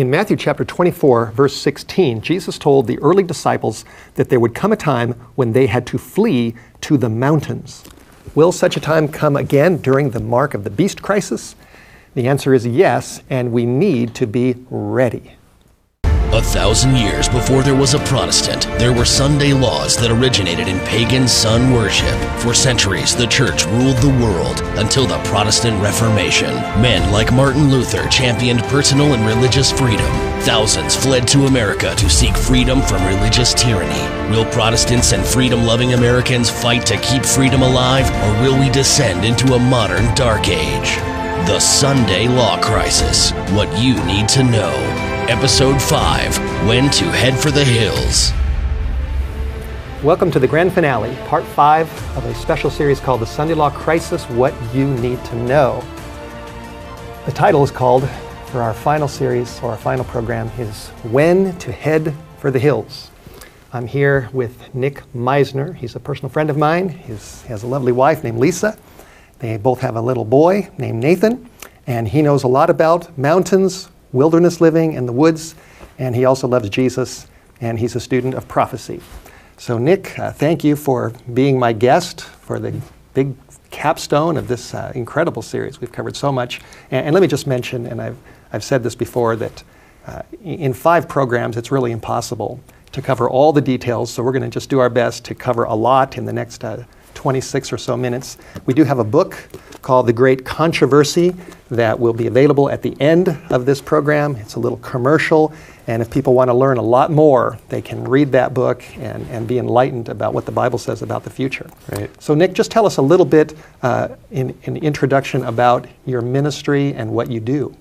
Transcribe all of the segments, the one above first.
In Matthew chapter 24, verse 16, Jesus told the early disciples that there would come a time when they had to flee to the mountains. Will such a time come again during the mark of the beast crisis? The answer is yes, and we need to be ready. A thousand years before there was a Protestant, there were Sunday laws that originated in pagan sun worship. For centuries, the church ruled the world until the Protestant Reformation. Men like Martin Luther championed personal and religious freedom. Thousands fled to America to seek freedom from religious tyranny. Will Protestants and freedom loving Americans fight to keep freedom alive, or will we descend into a modern dark age? The Sunday Law Crisis What You Need to Know. Episode 5 When to Head for the Hills. Welcome to the grand finale, part 5 of a special series called The Sunday Law Crisis What You Need to Know. The title is called, for our final series or our final program, is When to Head for the Hills. I'm here with Nick Meisner. He's a personal friend of mine. He's, he has a lovely wife named Lisa. They both have a little boy named Nathan, and he knows a lot about mountains, wilderness living in the woods, and he also loves Jesus, and he's a student of prophecy. So, Nick, uh, thank you for being my guest for the big capstone of this uh, incredible series. We've covered so much. And, and, let me just mention, and I've, I've said this before, that uh, in five programs, it's really impossible to cover all the details. So, we're going to just do our best to cover a lot in the next uh, 26 or so minutes. We do have a book called The Great Controversy that will be available at the end of this program. It's a little commercial, and if people want to learn a lot more, they can read that book and, and be enlightened about what the Bible says about the future. Right. So, Nick, just tell us a little bit uh, in, in introduction about your ministry and what you do.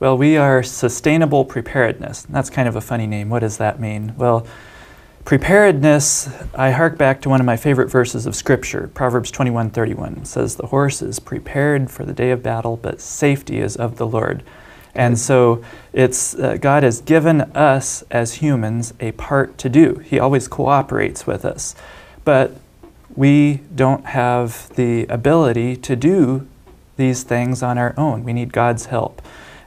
Well, we are Sustainable Preparedness. That's kind of a funny name. What does that mean? Well, Preparedness, I hark back to one of my favorite verses of Scripture, Proverbs 21:31. says, The horse is prepared for the day of battle, but safety is of the Lord. And so it's uh, God has given us as humans a part to do. He always cooperates with us. But we don't have the ability to do these things on our own. We need God's help.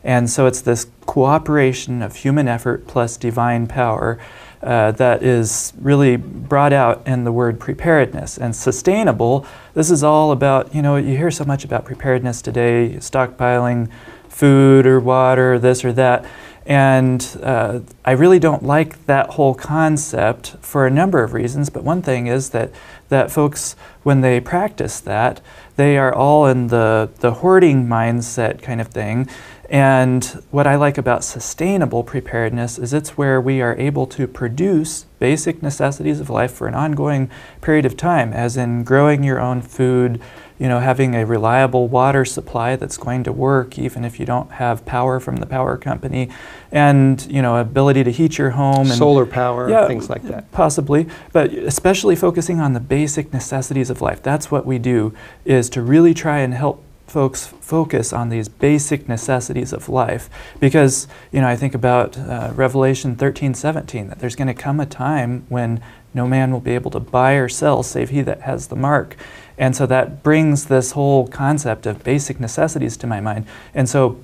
And so it's this cooperation of human effort plus divine power uh, that is really brought out in the word preparedness and sustainable. This is all about, you know, you hear so much about preparedness today, stockpiling food or water, this or that. And uh, I really don't like that whole concept for a number of reasons. But one thing is that, that folks, when they practice that, they are all in the, the hoarding mindset kind of thing. And what I like about sustainable preparedness is it's where we are able to produce basic necessities of life for an ongoing period of time, as in growing your own food, you know, having a reliable water supply that's going to work even if you don't have power from the power company, and you know, ability to heat your home, and, solar power, yeah, things like that. Possibly, but especially focusing on the basic necessities of life. That's what we do is to really try and help folks focus on these basic necessities of life because you know i think about uh, revelation 13 17 that there's going to come a time when no man will be able to buy or sell save he that has the mark. And so that brings this whole concept of basic necessities to my mind. And so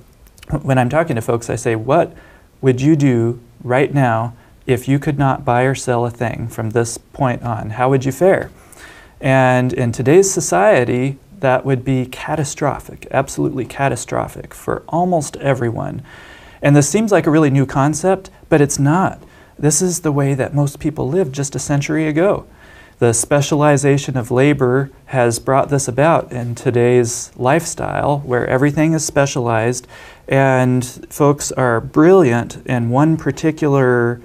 when i'm talking to folks i say what would you do right now if you could not buy or sell a thing from this point on? How would you fare? And in today's society that would be catastrophic, absolutely catastrophic for almost everyone. And this seems like a really new concept, but it's not. This is the way that most people lived just a century ago. The specialization of labor has brought this about in today's lifestyle where everything is specialized and folks are brilliant in one particular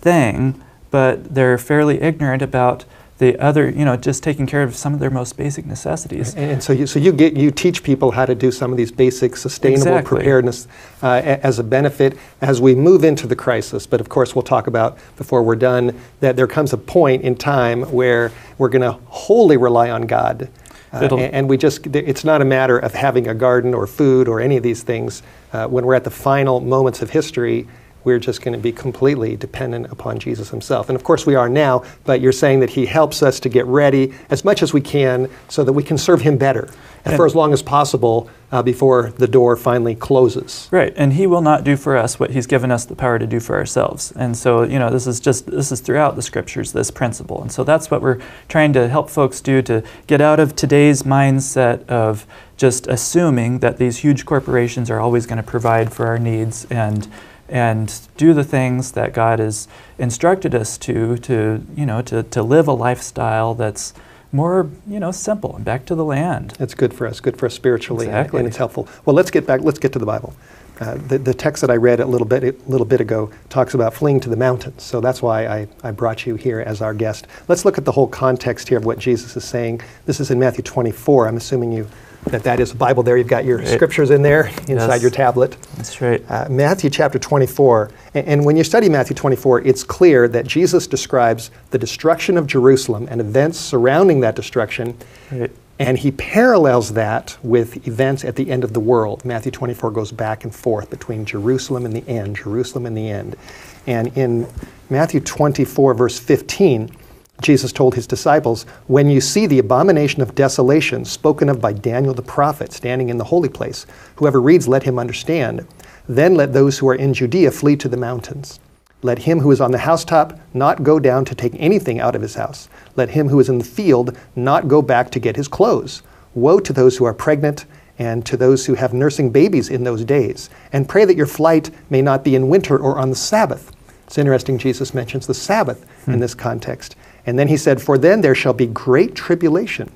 thing, but they're fairly ignorant about the other, you know, just taking care of some of their most basic necessities. And, and so, you, so you get you teach people how to do some of these basic sustainable exactly. preparedness uh, as a benefit as we move into the crisis. But of course, we'll talk about before we're done that there comes a point in time where we're going to wholly rely on God. Uh, and, and, we just, it's not a matter of having a garden or food or any of these things. Uh, when we're at the final moments of history, we're just going to be completely dependent upon Jesus himself. And of course, we are now, but you're saying that he helps us to get ready as much as we can so that we can serve him better and for as long as possible uh, before the door finally closes. Right, and he will not do for us what he's given us the power to do for ourselves. And so, you know, this is just this is throughout the scriptures this principle. And so that's what we're trying to help folks do to get out of today's mindset of just assuming that these huge corporations are always going to provide for our needs and and do the things that God has instructed us to, to you know, to, to live a lifestyle that's more, you know, simple and back to the land. It's good for us, good for us spiritually, exactly. and, and it's helpful. Well, let's get back. Let's get to the Bible. Uh, the, the text that I read a little bit a little bit ago talks about fleeing to the mountains. So that's why I, I brought you here as our guest. Let's look at the whole context here of what Jesus is saying. This is in Matthew 24. I'm assuming you that that is a Bible there. You've got your right. scriptures in there inside yes. your tablet. That's right. Uh, Matthew chapter 24. And, and, when you study Matthew 24, it's clear that Jesus describes the destruction of Jerusalem and events surrounding that destruction. Right. And he parallels that with events at the end of the world. Matthew 24 goes back and forth between Jerusalem and the end, Jerusalem and the end. And in Matthew 24, verse 15, Jesus told his disciples, When you see the abomination of desolation spoken of by Daniel the prophet standing in the holy place, whoever reads, let him understand. Then let those who are in Judea flee to the mountains. Let him who is on the housetop not go down to take anything out of his house. Let him who is in the field not go back to get his clothes. Woe to those who are pregnant and to those who have nursing babies in those days. And pray that your flight may not be in winter or on the Sabbath. It's interesting, Jesus mentions the Sabbath hmm. in this context. And then he said, For then there shall be great tribulation,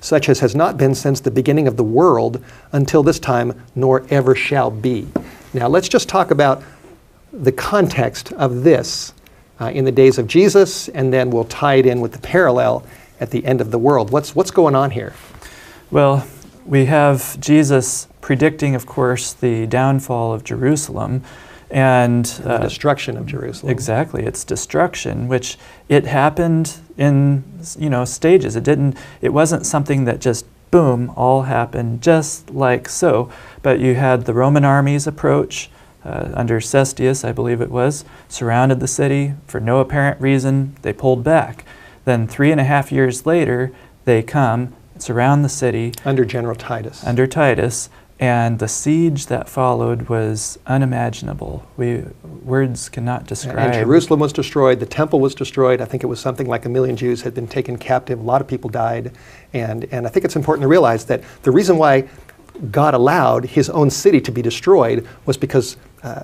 such as has not been since the beginning of the world until this time, nor ever shall be. Now let's just talk about the context of this uh, in the days of Jesus, and then we'll tie it in with the parallel at the end of the world. What's, what's going on here? Well, we have Jesus predicting, of course, the downfall of Jerusalem and uh, the destruction of Jerusalem. Exactly, its destruction, which it happened in you know stages. It didn't. It wasn't something that just boom all happened just like so. But you had the Roman armies approach uh, under Cestius, I believe it was, surrounded the city for no apparent reason. They pulled back. Then three and a half years later, they come surround the city under General Titus. Under Titus and the siege that followed was unimaginable. We, words cannot describe. And Jerusalem was destroyed, the temple was destroyed. I think it was something like a million Jews had been taken captive. A lot of people died. And, and I think it's important to realize that the reason why God allowed his own city to be destroyed was because uh,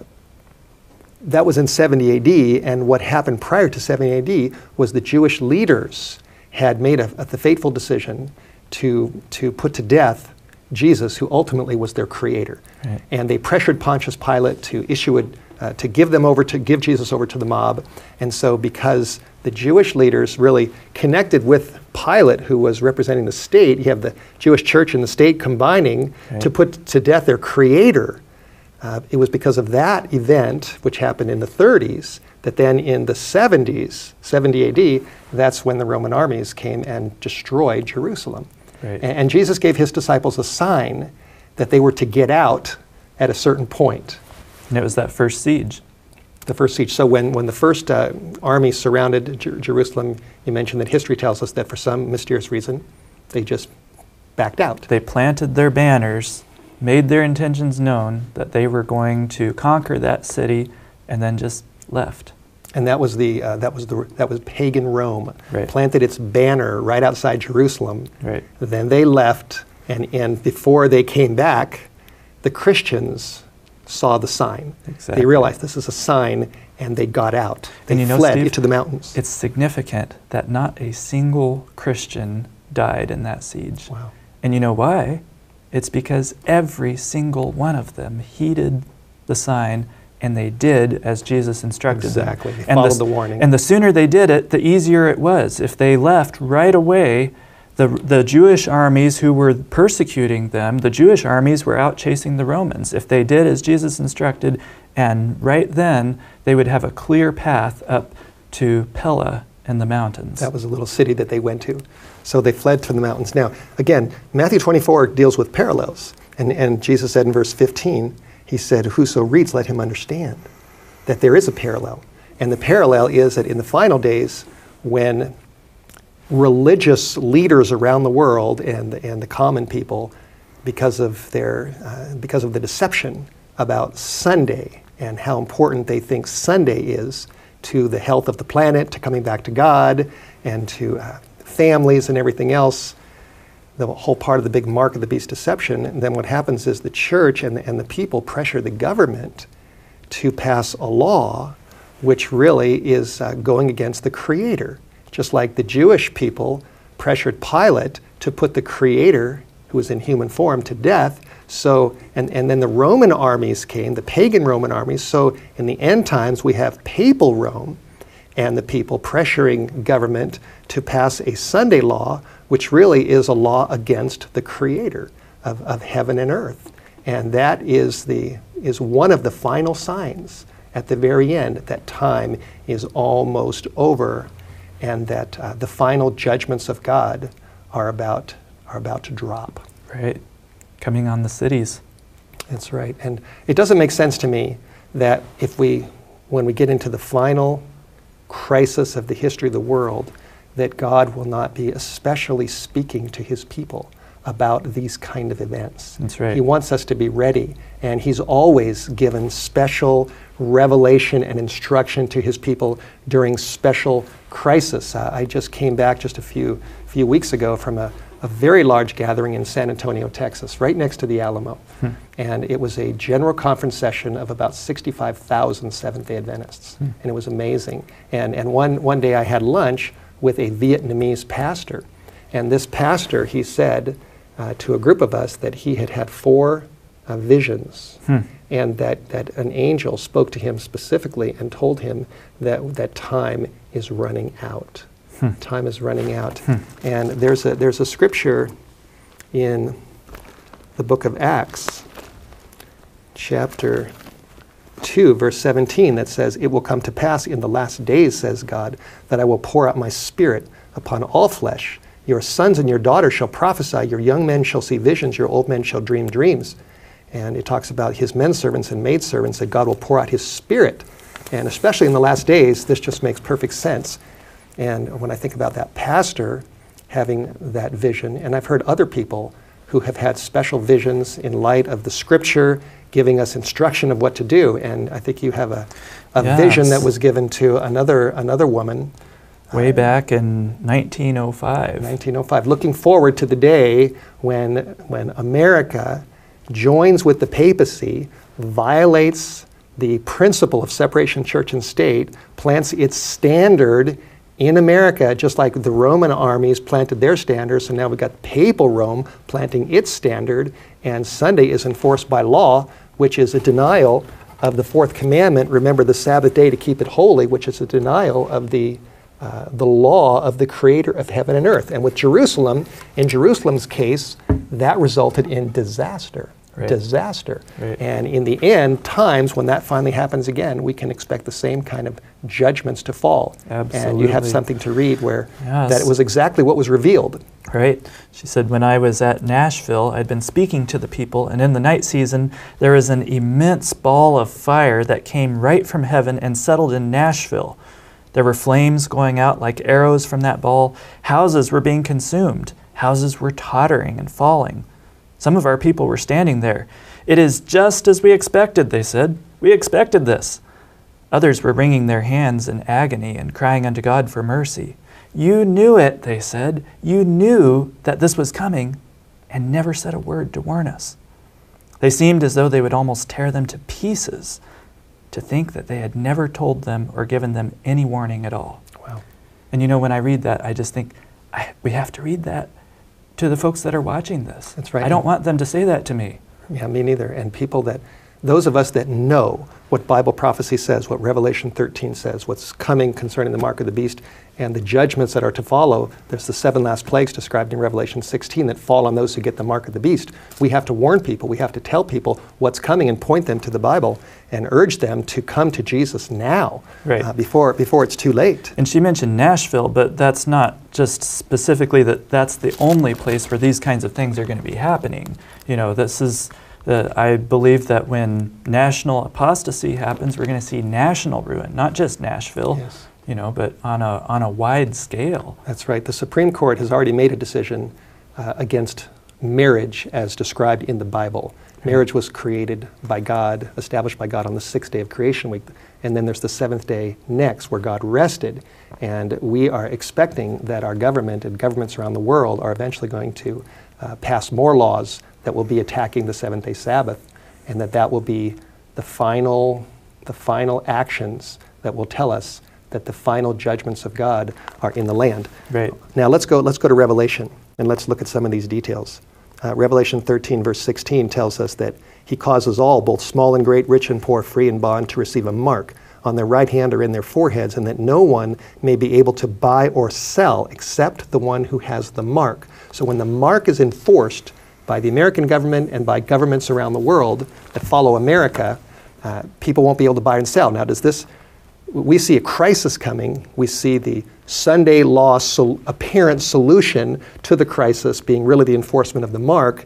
that was in 70 AD, and what happened prior to 70 AD was the Jewish leaders had made a, a, the fateful decision to, to put to death Jesus, who ultimately was their creator. Right. And they pressured Pontius Pilate to issue a, uh, to give them over to give Jesus over to the mob. And so, because the Jewish leaders really connected with Pilate, who was representing the state, you have the Jewish church and the state combining right. to put to death their creator. Uh, it was because of that event, which happened in the 30s, that then in the 70s, 70 AD, that's when the Roman armies came and destroyed Jerusalem. Right. And, and Jesus gave his disciples a sign that they were to get out at a certain point. And it was that first siege. The first siege. So when, when the first uh, army surrounded Jer- Jerusalem, you mentioned that history tells us that for some mysterious reason, they just backed out. They planted their banners, made their intentions known that they were going to conquer that city, and then just left and that was the uh, that was the that was pagan Rome right. planted its banner right outside Jerusalem. Right. Then they left, and and before they came back, the Christians saw the sign. Exactly. They realized this is a sign, and they got out. They and you know, fled Steve, into the mountains. It's significant that not a single Christian died in that siege. Wow. And you know why? It's because every single one of them heeded the sign and they did as Jesus instructed exactly. them. They followed the, the, warning. And the sooner they did it, the easier it was. If they left right away, the, the Jewish armies who were persecuting them, the Jewish armies were out chasing the Romans. If they did as Jesus instructed, and right then they would have a clear path up to Pella in the mountains. That was a little city that they went to. So they fled from the mountains. Now, again, Matthew 24 deals with parallels. And, and Jesus said in verse 15, he said, Whoso reads, let him understand. that there is a parallel. And the parallel is that in the final days, when religious leaders around the world and, and the common people, because of, their, uh, because of the deception about Sunday and how important they think Sunday is to the health of the planet, to coming back to God, and to uh, families and everything else, the whole part of the big mark of the beast deception. And then what happens is the church and the, and the people pressure the government to pass a law which really is uh, going against the creator. Just like the Jewish people pressured Pilate to put the creator, who was in human form, to death. So, and, and then the Roman armies came, the pagan Roman armies. So, in the end times, we have papal Rome and the people pressuring government to pass a Sunday law, which really is a law against the creator of, of heaven and earth. And that is, the, is one of the final signs at the very end that time is almost over and that uh, the final judgments of God are about, are about to drop. Right. Coming on the cities. That's right. And it doesn't make sense to me that if we, when we get into the final crisis of the history of the world, that God will not be especially speaking to his people about these kind of events. That's right. He wants us to be ready, and he's always given special revelation and instruction to his people during special crisis. Uh, I just came back just a few few weeks ago from a, a very large gathering in San Antonio, Texas, right next to the Alamo. Hmm. And it was a general conference session of about 65,000 Seventh day Adventists. Hmm. And it was amazing. And, and one, one day I had lunch with a Vietnamese pastor. And this pastor, he said uh, to a group of us that he had had four uh, visions. Hmm and that, that an angel spoke to him specifically and told him that, that time is running out. Hmm. Time is running out. Hmm. And there's a, there's a scripture in the book of Acts, chapter 2, verse 17, that says, It will come to pass in the last days, says God, that I will pour out my spirit upon all flesh. Your sons and your daughters shall prophesy, your young men shall see visions, your old men shall dream dreams. And it talks about his men servants and maid servants that God will pour out his spirit. And especially in the last days, this just makes perfect sense. And when I think about that pastor having that vision, and I've heard other people who have had special visions in light of the scripture giving us instruction of what to do. And I think you have a, a yes. vision that was given to another, another woman. Way uh, back in 1905. 1905. Looking forward to the day when, when America joins with the papacy, violates the principle of separation church and state, plants its standard in America, just like the Roman armies planted their standards. So now we've got papal Rome planting its standard, and Sunday is enforced by law, which is a denial of the fourth commandment remember the Sabbath day to keep it holy, which is a denial of the uh, the law of the creator of heaven and earth. And with Jerusalem, in Jerusalem's case, that resulted in disaster right. disaster. Right. And in the end, times when that finally happens again, we can expect the same kind of judgments to fall. Absolutely. And you have something to read where yes. that it was exactly what was revealed. Right. She said, When I was at Nashville, I'd been speaking to the people, and in the night season, there was an immense ball of fire that came right from heaven and settled in Nashville. There were flames going out like arrows from that ball. Houses were being consumed. Houses were tottering and falling. Some of our people were standing there. It is just as we expected, they said. We expected this. Others were wringing their hands in agony and crying unto God for mercy. You knew it, they said. You knew that this was coming and never said a word to warn us. They seemed as though they would almost tear them to pieces to think that they had never told them or given them any warning at all. Wow. And you know, when I read that, I just think, I, we have to read that to the folks that are watching this. That's right. I don't want them to say that to me. Yeah, me neither. And people that, those of us that know what Bible prophecy says, what Revelation 13 says, what's coming concerning the mark of the beast, and the judgments that are to follow. There's the seven last plagues described in Revelation 16 that fall on those who get the mark of the beast. We have to warn people, we have to tell people what's coming and point them to the Bible and urge them to come to Jesus now right. uh, before, before it's too late. And she mentioned Nashville, but that's not just specifically that that's the only place where these kinds of things are going to be happening. You know, this is The, I believe that when national apostasy happens, we're going to see national ruin, not just Nashville, Yes. you know, but on a, on a wide scale. That's right. The Supreme Court has already made a decision uh, against marriage as described in the Bible. Marriage was created by God, established by God on the sixth day of creation week. And then there's the seventh day next where God rested. And we are expecting that our government and governments around the world are eventually going to uh, pass more laws that will be attacking the seventh day Sabbath. And that that will be the final, the final actions that will tell us that the final judgments of God are in the land. Right. Now let's go, let's go to Revelation and let's look at some of these details. Uh, Revelation 13, verse 16 tells us that he causes all, both small and great, rich and poor, free and bond, to receive a mark on their right hand or in their foreheads, and that no one may be able to buy or sell except the one who has the mark. So when the mark is enforced by the American government and by governments around the world that follow America, uh, people won't be able to buy and sell. Now, does this we see a crisis coming. We see the Sunday law sol- apparent solution to the crisis being really the enforcement of the mark.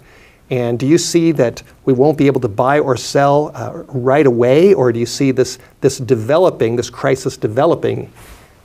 And do you see that we won't be able to buy or sell uh, right away, or do you see this, this developing, this crisis developing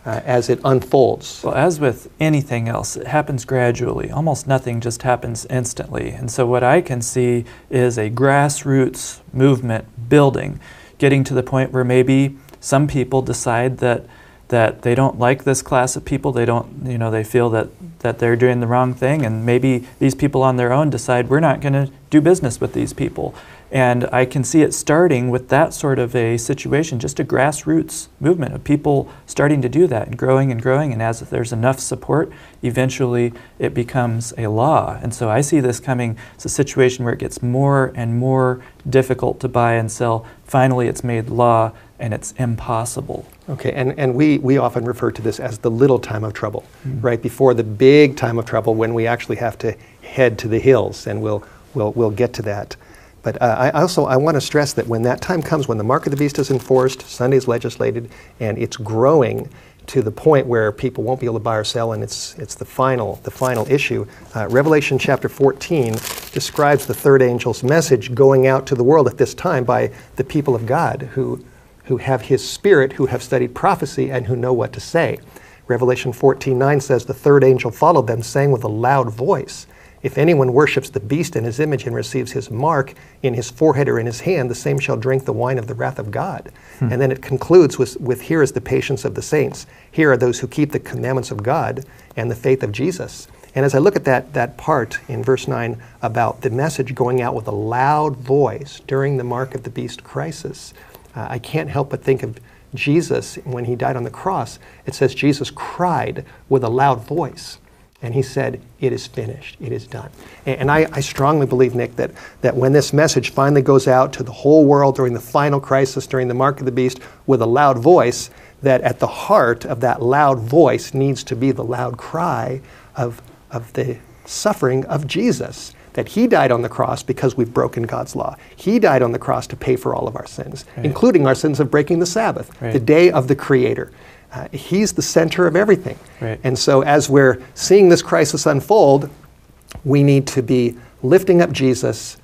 uh, as it unfolds? Well, as with anything else, it happens gradually. Almost nothing just happens instantly. And so, what I can see is a grassroots movement building, getting to the point where maybe some people decide that that they don't like this class of people. They don't, you know, they feel that that they're doing the wrong thing, and maybe these people on their own decide we're not going to do business with these people. And I can see it starting with that sort of a situation, just a grassroots movement of people starting to do that and growing and growing. And as if there's enough support, eventually it becomes a law. And so I see this coming. It's a situation where it gets more and more difficult to buy and sell. Finally, it's made law and it's impossible. Okay, and, and we, we often refer to this as the little time of trouble, mm-hmm. right before the big time of trouble when we actually have to head to the hills, and we'll, we'll, we'll get to that. But uh, I also I want to stress that when that time comes, when the mark of the beast is enforced, Sunday's legislated, and it's growing to the point where people won't be able to buy or sell, and it's, it's the final the final issue. Uh, Revelation chapter 14 describes the third angel's message going out to the world at this time by the people of God who who have his spirit, who have studied prophecy, and who know what to say. Revelation 14:9 says the third angel followed them, saying with a loud voice. If anyone worships the beast in his image and receives his mark in his forehead or in his hand, the same shall drink the wine of the wrath of God. And then it concludes with, with Here is the patience of the saints. Here are those who keep the commandments of God and the faith of Jesus. And as I look at that, that part in verse 9 about the message going out with a loud voice during the mark of the beast crisis, uh, I can't help but think of Jesus when he died on the cross. It says Jesus cried with a loud voice. And he said, It is finished. It is done. And, and I, I strongly believe, Nick, that, that when this message finally goes out to the whole world during the final crisis, during the mark of the beast, with a loud voice, that at the heart of that loud voice needs to be the loud cry of, of the suffering of Jesus. That he died on the cross because we've broken God's law. He died on the cross to pay for all of our sins, including our sins of breaking the Sabbath, Right. the day of the Creator. Uh, he's the center of everything. Right. And so, as we're seeing this crisis unfold, we need to be lifting up Jesus,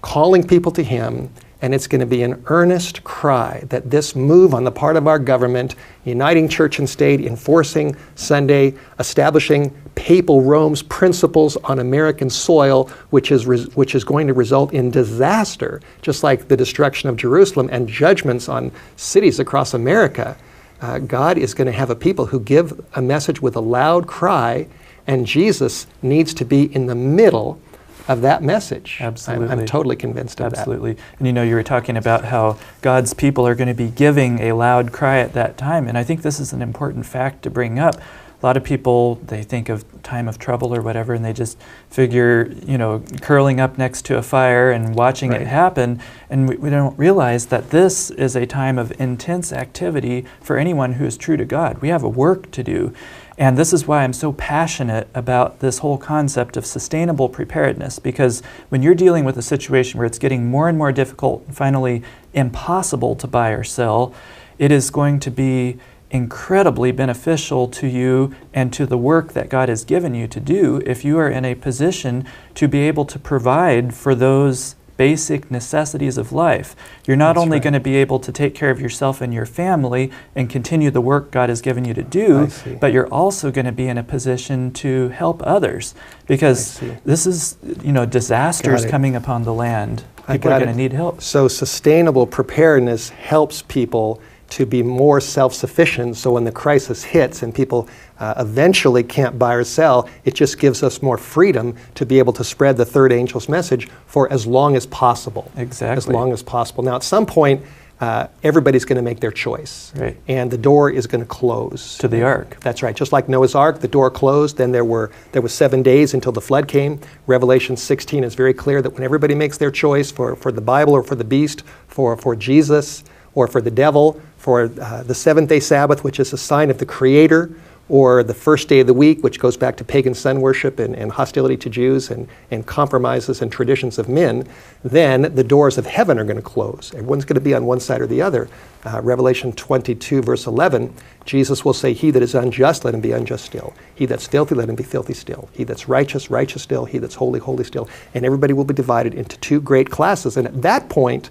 calling people to Him, and it's going to be an earnest cry that this move on the part of our government, uniting church and state, enforcing Sunday, establishing papal Rome's principles on American soil, which is, res- which is going to result in disaster, just like the destruction of Jerusalem and judgments on cities across America. Uh, God is going to have a people who give a message with a loud cry, and Jesus needs to be in the middle of that message. I'm- I'm, totally convinced of that. Absolutely. And you know, you were talking about how God's people are going to be giving a loud cry at that time. And I think this is an important fact to bring up. A lot of people, they think of time of trouble or whatever, and they just figure, you know, curling up next to a fire and watching Right. it happen. And we, we don't realize that this is a time of intense activity for anyone who is true to God. We have a work to do. And this is why I'm so passionate about this whole concept of sustainable preparedness because when you're dealing with a situation where it's getting more and more difficult, and finally impossible to buy or sell, it is going to be incredibly beneficial to you and to the work that God has given you to do if you are in a position to be able to provide for those basic necessities of life. You're not That's only right. going to be able to take care of yourself and your family and continue the work God has given you to do, but you're also going to be in a position to help others because this is, you know, disasters coming upon the land. People are going to need help. So, sustainable preparedness helps people to be more self sufficient. So, when the crisis hits and people uh, eventually can't buy or sell, it just gives us more freedom to be able to spread the third angel's message for as long as possible. Exactly. As long as possible. Now, at some point, uh, everybody's going to make their choice. Right. And the door is going to close. To the ark. That's right. Just like Noah's Ark, the door closed. Then there were there was seven days until the flood came. Revelation 16 is very clear that when everybody makes their choice for, for the Bible or for the beast, for, for Jesus or for the devil, for uh, the seventh day Sabbath, which is a sign of the Creator, or the first day of the week, which goes back to pagan sun worship and, and hostility to Jews and, and compromises and traditions of men, then the doors of heaven are going to close. Everyone's going to be on one side or the other. Uh, Revelation 22, verse 11, Jesus will say, He that is unjust, let him be unjust still. He that's filthy, let him be filthy still. He that's righteous, righteous still. He that's holy, holy still. And everybody will be divided into two great classes. And at that point,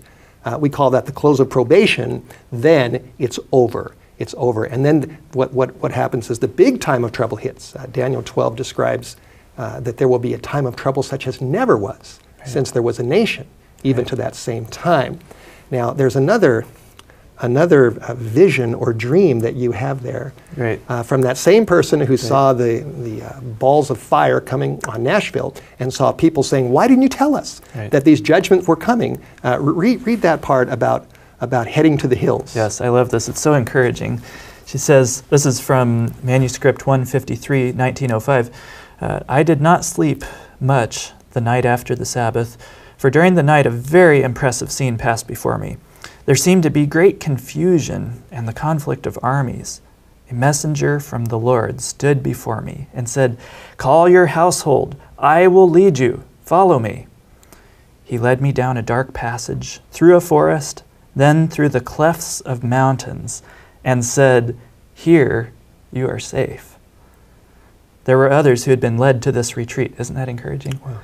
uh, we call that the close of probation, then it's over. It's over. And then what, what, what happens is the big time of trouble hits. Uh, Daniel 12 describes uh, that there will be a time of trouble such as never was since there was a nation, even to that same time. Now, there's another, another uh, vision or dream that you have there Right. uh, from that same person who saw the, the uh, balls of fire coming on Nashville and saw people saying, Why didn't you tell us Right. that these judgments were coming? Uh, re- read that part about, about heading to the hills. Yes, I love this. It's so encouraging. She says, this is from manuscript 153, 1905. Uh, I did not sleep much the night after the Sabbath, for during the night a very impressive scene passed before me. There seemed to be great confusion and the conflict of armies. A messenger from the Lord stood before me and said, Call your household, I will lead you, follow me. He led me down a dark passage, through a forest, then through the clefts of mountains, and said, Here you are safe. There were others who had been led to this retreat. Isn't that encouraging? Wow.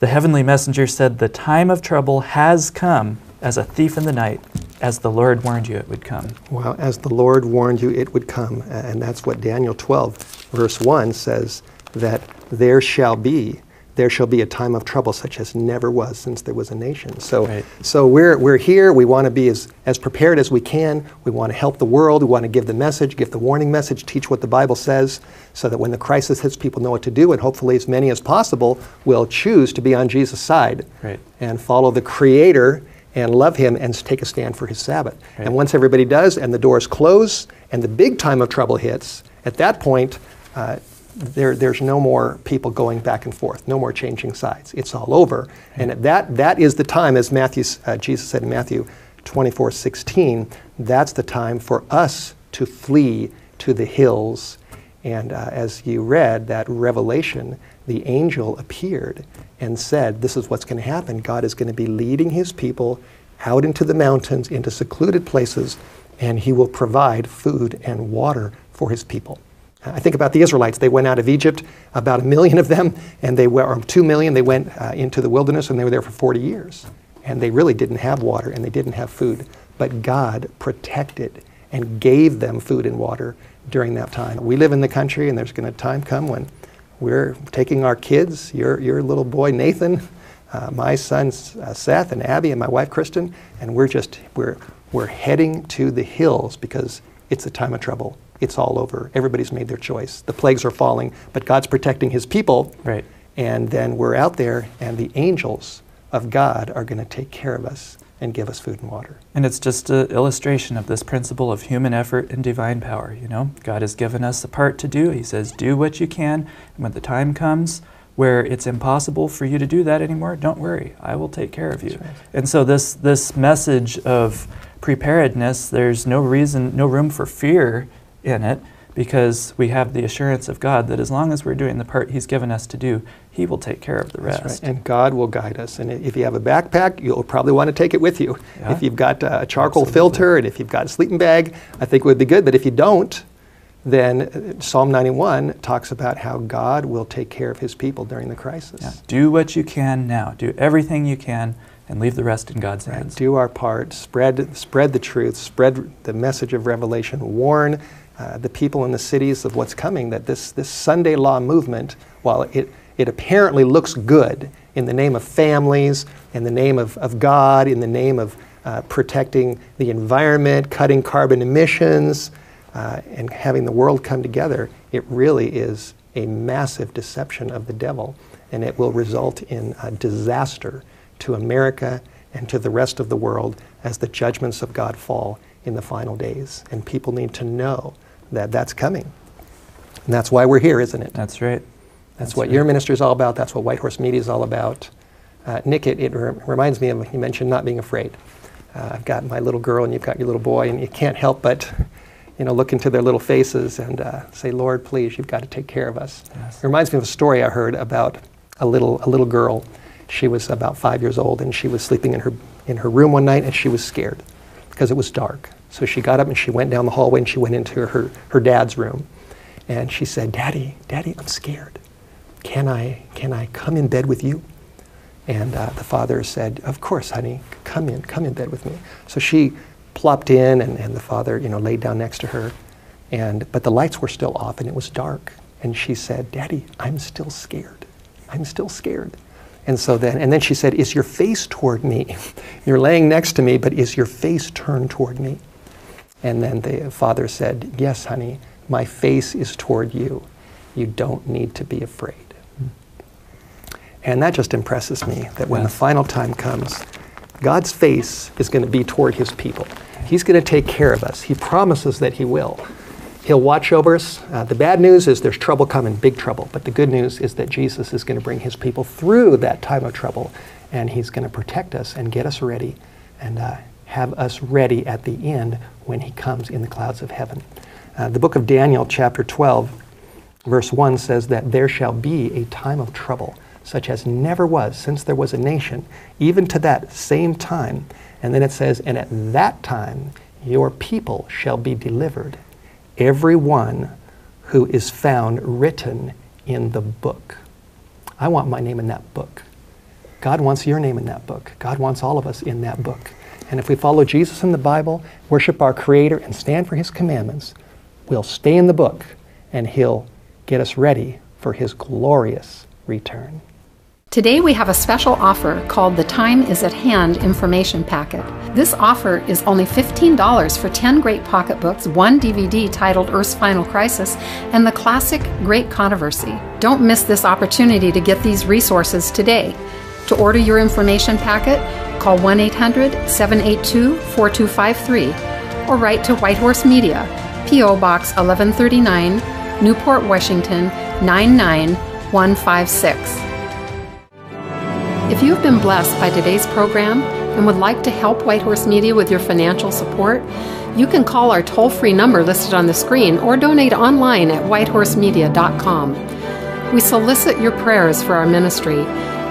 The heavenly messenger said, The time of trouble has come as a thief in the night, as the Lord warned you it would come. Well, as the Lord warned you, it would come. And that's what Daniel 12, verse 1 says that there shall be. There shall be a time of trouble such as never was since there was a nation. So, Right. so we're, we're here. We want to be as, as prepared as we can. We want to help the world. We want to give the message, give the warning message, teach what the Bible says, so that when the crisis hits, people know what to do. And hopefully, as many as possible will choose to be on Jesus' side Right. and follow the Creator and love Him and take a stand for His Sabbath. Right. And once everybody does and the doors close and the big time of trouble hits, at that point, uh, there, there's no more people going back and forth, no more changing sides. It's all over. And that, that is the time, as Matthew, uh, Jesus said in Matthew 24 16, that's the time for us to flee to the hills. And uh, as you read that revelation, the angel appeared and said, This is what's going to happen. God is going to be leading his people out into the mountains, into secluded places, and he will provide food and water for his people. I think about the Israelites. They went out of Egypt, about a million of them, and they were, or two million, they went uh, into the wilderness and they were there for 40 years. And they really didn't have water and they didn't have food. But God protected and gave them food and water during that time. We live in the country and there's going to time come when we're taking our kids, your, your little boy Nathan, uh, my sons uh, Seth and Abby and my wife Kristen, and we're just, we're, we're heading to the hills because it's a time of trouble. It's all over. Everybody's made their choice. The plagues are falling, but God's protecting his people. Right. And then we're out there, and the angels of God are going to take care of us and give us food and water. And it's just an illustration of this principle of human effort and divine power. You know, God has given us a part to do. He says, do what you can. And when the time comes where it's impossible for you to do that anymore, don't worry. I will take care of you. Right. And so this this message of preparedness, there's no reason, no room for fear in it because we have the assurance of God that as long as we're doing the part He's given us to do, He will take care of the rest. Right. And God will guide us. And if you have a backpack, you'll probably want to take it with you. Yeah. If you've got a charcoal Absolutely. filter and if you've got a sleeping bag, I think it would be good. But if you don't, then uh, Psalm 91 talks about how God will take care of his people during the crisis. Yeah. Do what you can now. Do everything you can and leave the rest in God's Right. hands. Do our part, spread, spread the truth, spread the message of revelation, warn uh, the people in the cities of what's coming, that this, this Sunday law movement, while it, it apparently looks good in the name of families, in the name of, of God, in the name of uh, protecting the environment, cutting carbon emissions, uh, and having the world come together, it really is a massive deception of the devil, and it will result in a disaster to America and to the rest of the world as the judgments of God fall in the final days. And people need to know that that's coming. And that's why we're here, isn't it? That's right. That's, That's what right. your ministry is all about. That's what White Horse Media is all about. Uh, Nick, it, it re- reminds me of you mentioned not being afraid. Uh, I've got my little girl and you've got your little boy, and you can't help but, you know, look into their little faces and uh, say, "Lord, please, you've got to take care of us." Yes. It reminds me of a story I heard about a little a little girl. She was about five years old, and she was sleeping in her in her room one night, and she was scared because it was dark. So she got up and she went down the hallway and she went into her, her dad's room. And she said, Daddy, Daddy, I'm scared. Can I, can I come in bed with you? And uh, the father said, Of course, honey, come in, come in bed with me. So she plopped in, and, and the father, you know, laid down next to her. And, but the lights were still off and it was dark. And she said, Daddy, I'm still scared. I'm still scared. And so then, and then she said, Is your face toward me? You're laying next to me, but is your face turned toward me? And then the father said, Yes, honey, my face is toward you. You don't need to be afraid. And that just impresses me that when the final time comes, God's face is going to be toward his people. He's going to take care of us. He promises that he will. He'll watch over us. Uh, the bad news is there's trouble coming, big trouble. But the good news is that Jesus is going to bring his people through that time of trouble, and he's going to protect us and get us ready and uh, have us ready at the end when he comes in the clouds of heaven. Uh, the book of Daniel, chapter 12, verse 1 says that there shall be a time of trouble, such as never was since there was a nation, even to that same time. And then it says, And at that time your people shall be delivered, every one who is found written in the book. I want my name in that book. God wants your name in that book. God wants all of us in that book. And if we follow Jesus in the Bible, worship our Creator, and stand for His commandments, we'll stay in the book and He'll get us ready for His glorious return. Today we have a special offer called the Time is at Hand information packet. This offer is only $15 for 10 great pocketbooks, one DVD titled Earth's Final Crisis, and the classic Great Controversy. Don't miss this opportunity to get these resources today. To order your information packet, call 1 800 782 4253 or write to Whitehorse Media, P.O. Box 1139, Newport, Washington 99156. If you have been blessed by today's program and would like to help Whitehorse Media with your financial support, you can call our toll free number listed on the screen or donate online at whitehorsemedia.com. We solicit your prayers for our ministry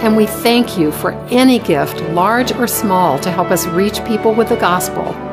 and we thank you for any gift, large or small, to help us reach people with the gospel.